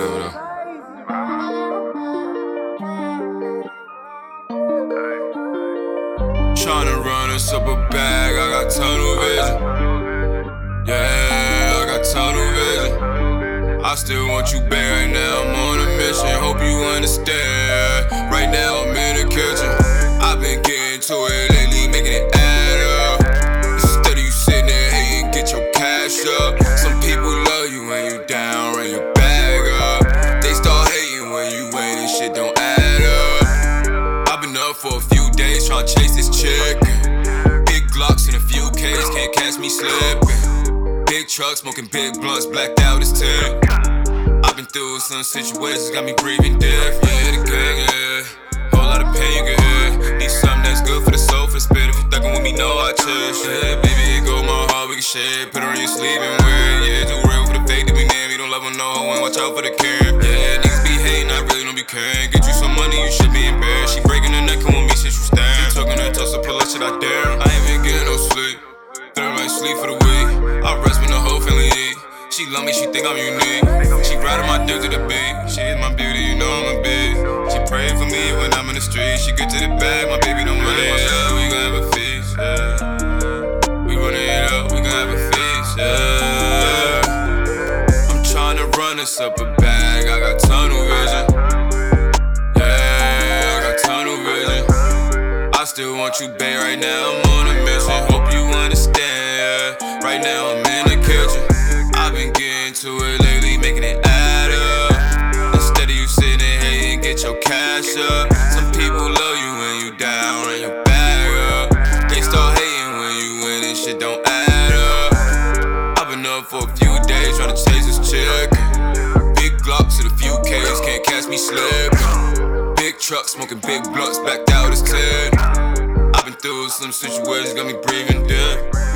hold on. Tryna run us up a bag, I got tunnel vision. Yeah, I got tunnel vision. I still want you back right now, I'm on a mission. Hope you understand. Right now, I'm in the kitchen. I've been getting to it lately, making it add up. Instead of you sitting there hating, get your cash up. To chase this chick. Big Glocks and a few K's can't catch me slipping. Big trucks smoking big blunts, blacked out as tip. I've been through some situations, got me breathing death. Yeah, the gang, yeah. Whole lot of pain you can. Need something that's good for the soul, for the spirit. If you thuggin' with me, know I chill. Yeah, baby, go my heart, we can share. Put her on your sleeve and. Yeah, too real for the fake that we name. You don't love her, no and watch out for the care. Yeah, niggas be hating, I really don't be caring. Get you some money, you should be embarrassed. She breaking her neck, sleep for the week. I rest when the whole family eat. She love me, she think I'm unique. She riding my dick to the beat. She is my beauty, you know I'm a bitch. She pray for me when I'm in the street. She get to the bag, my baby don't run it up. We gon' have a feast, yeah. We running it up, we gon' have a feast, yeah. I'm tryna run us up a bag, I got tunnel vision. Yeah, I got tunnel vision. I still want you, babe, right now. I'm on a mission. Lately, making it add up. Instead of you sitting there hating, get your cash up. Some people love you when you down, run your bag up. They start hating when you win and shit don't add up. I've been up for a few days trying to chase this chick. Big Glocks and a few K's, can't catch me slipping. Big trucks smoking big blunts, blacked out as 10. I've been through some situations, got me breathing deep.